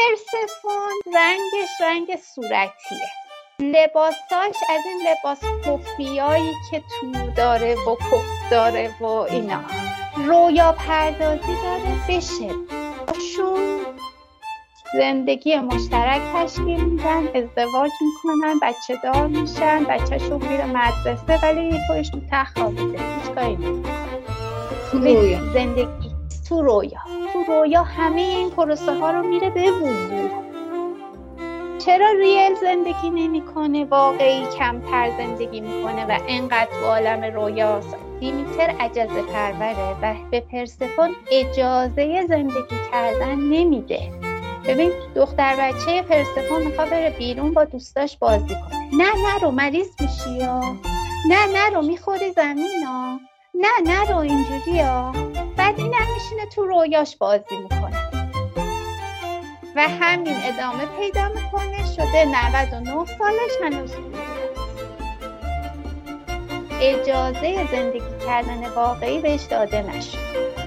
پرسفون رنگش رنگ صورتیه. لباساش از این لباس پفیایی که تور داره و کف داره و اینا. رویا پردازی داره بشه شون زندگی مشترک تشکیل میدن ازدواج می‌کنن بچه دار میشن بچهشون میره مدرسه ولی خودش تو تخت خوابیده هیچ کاری زندگی تو رویا تو رویا همه این پروسه ها رو میره به وضوح چرا ریل زندگی نمی‌کنه؟ واقعی کمتر زندگی می‌کنه و انقدر تو عالم رویاست. دیمیتر عجزه پروره و به پرسفون اجازه زندگی کردن نمیده. ببین دختر بچه پرسفون می‌خواد بره بیرون با دوستاش بازی کنه. نه نرو مریض میشی یا؟ نه نرو می‌خوری زمین ها؟ نه نرو اینجوری ها بعد اینم میشینه تو رویاش بازی می‌کنه. و همین ادامه پیدا می‌کنه شده 99 سالش هنوز. اجازه زندگی کردن واقعی بهش داده نشد.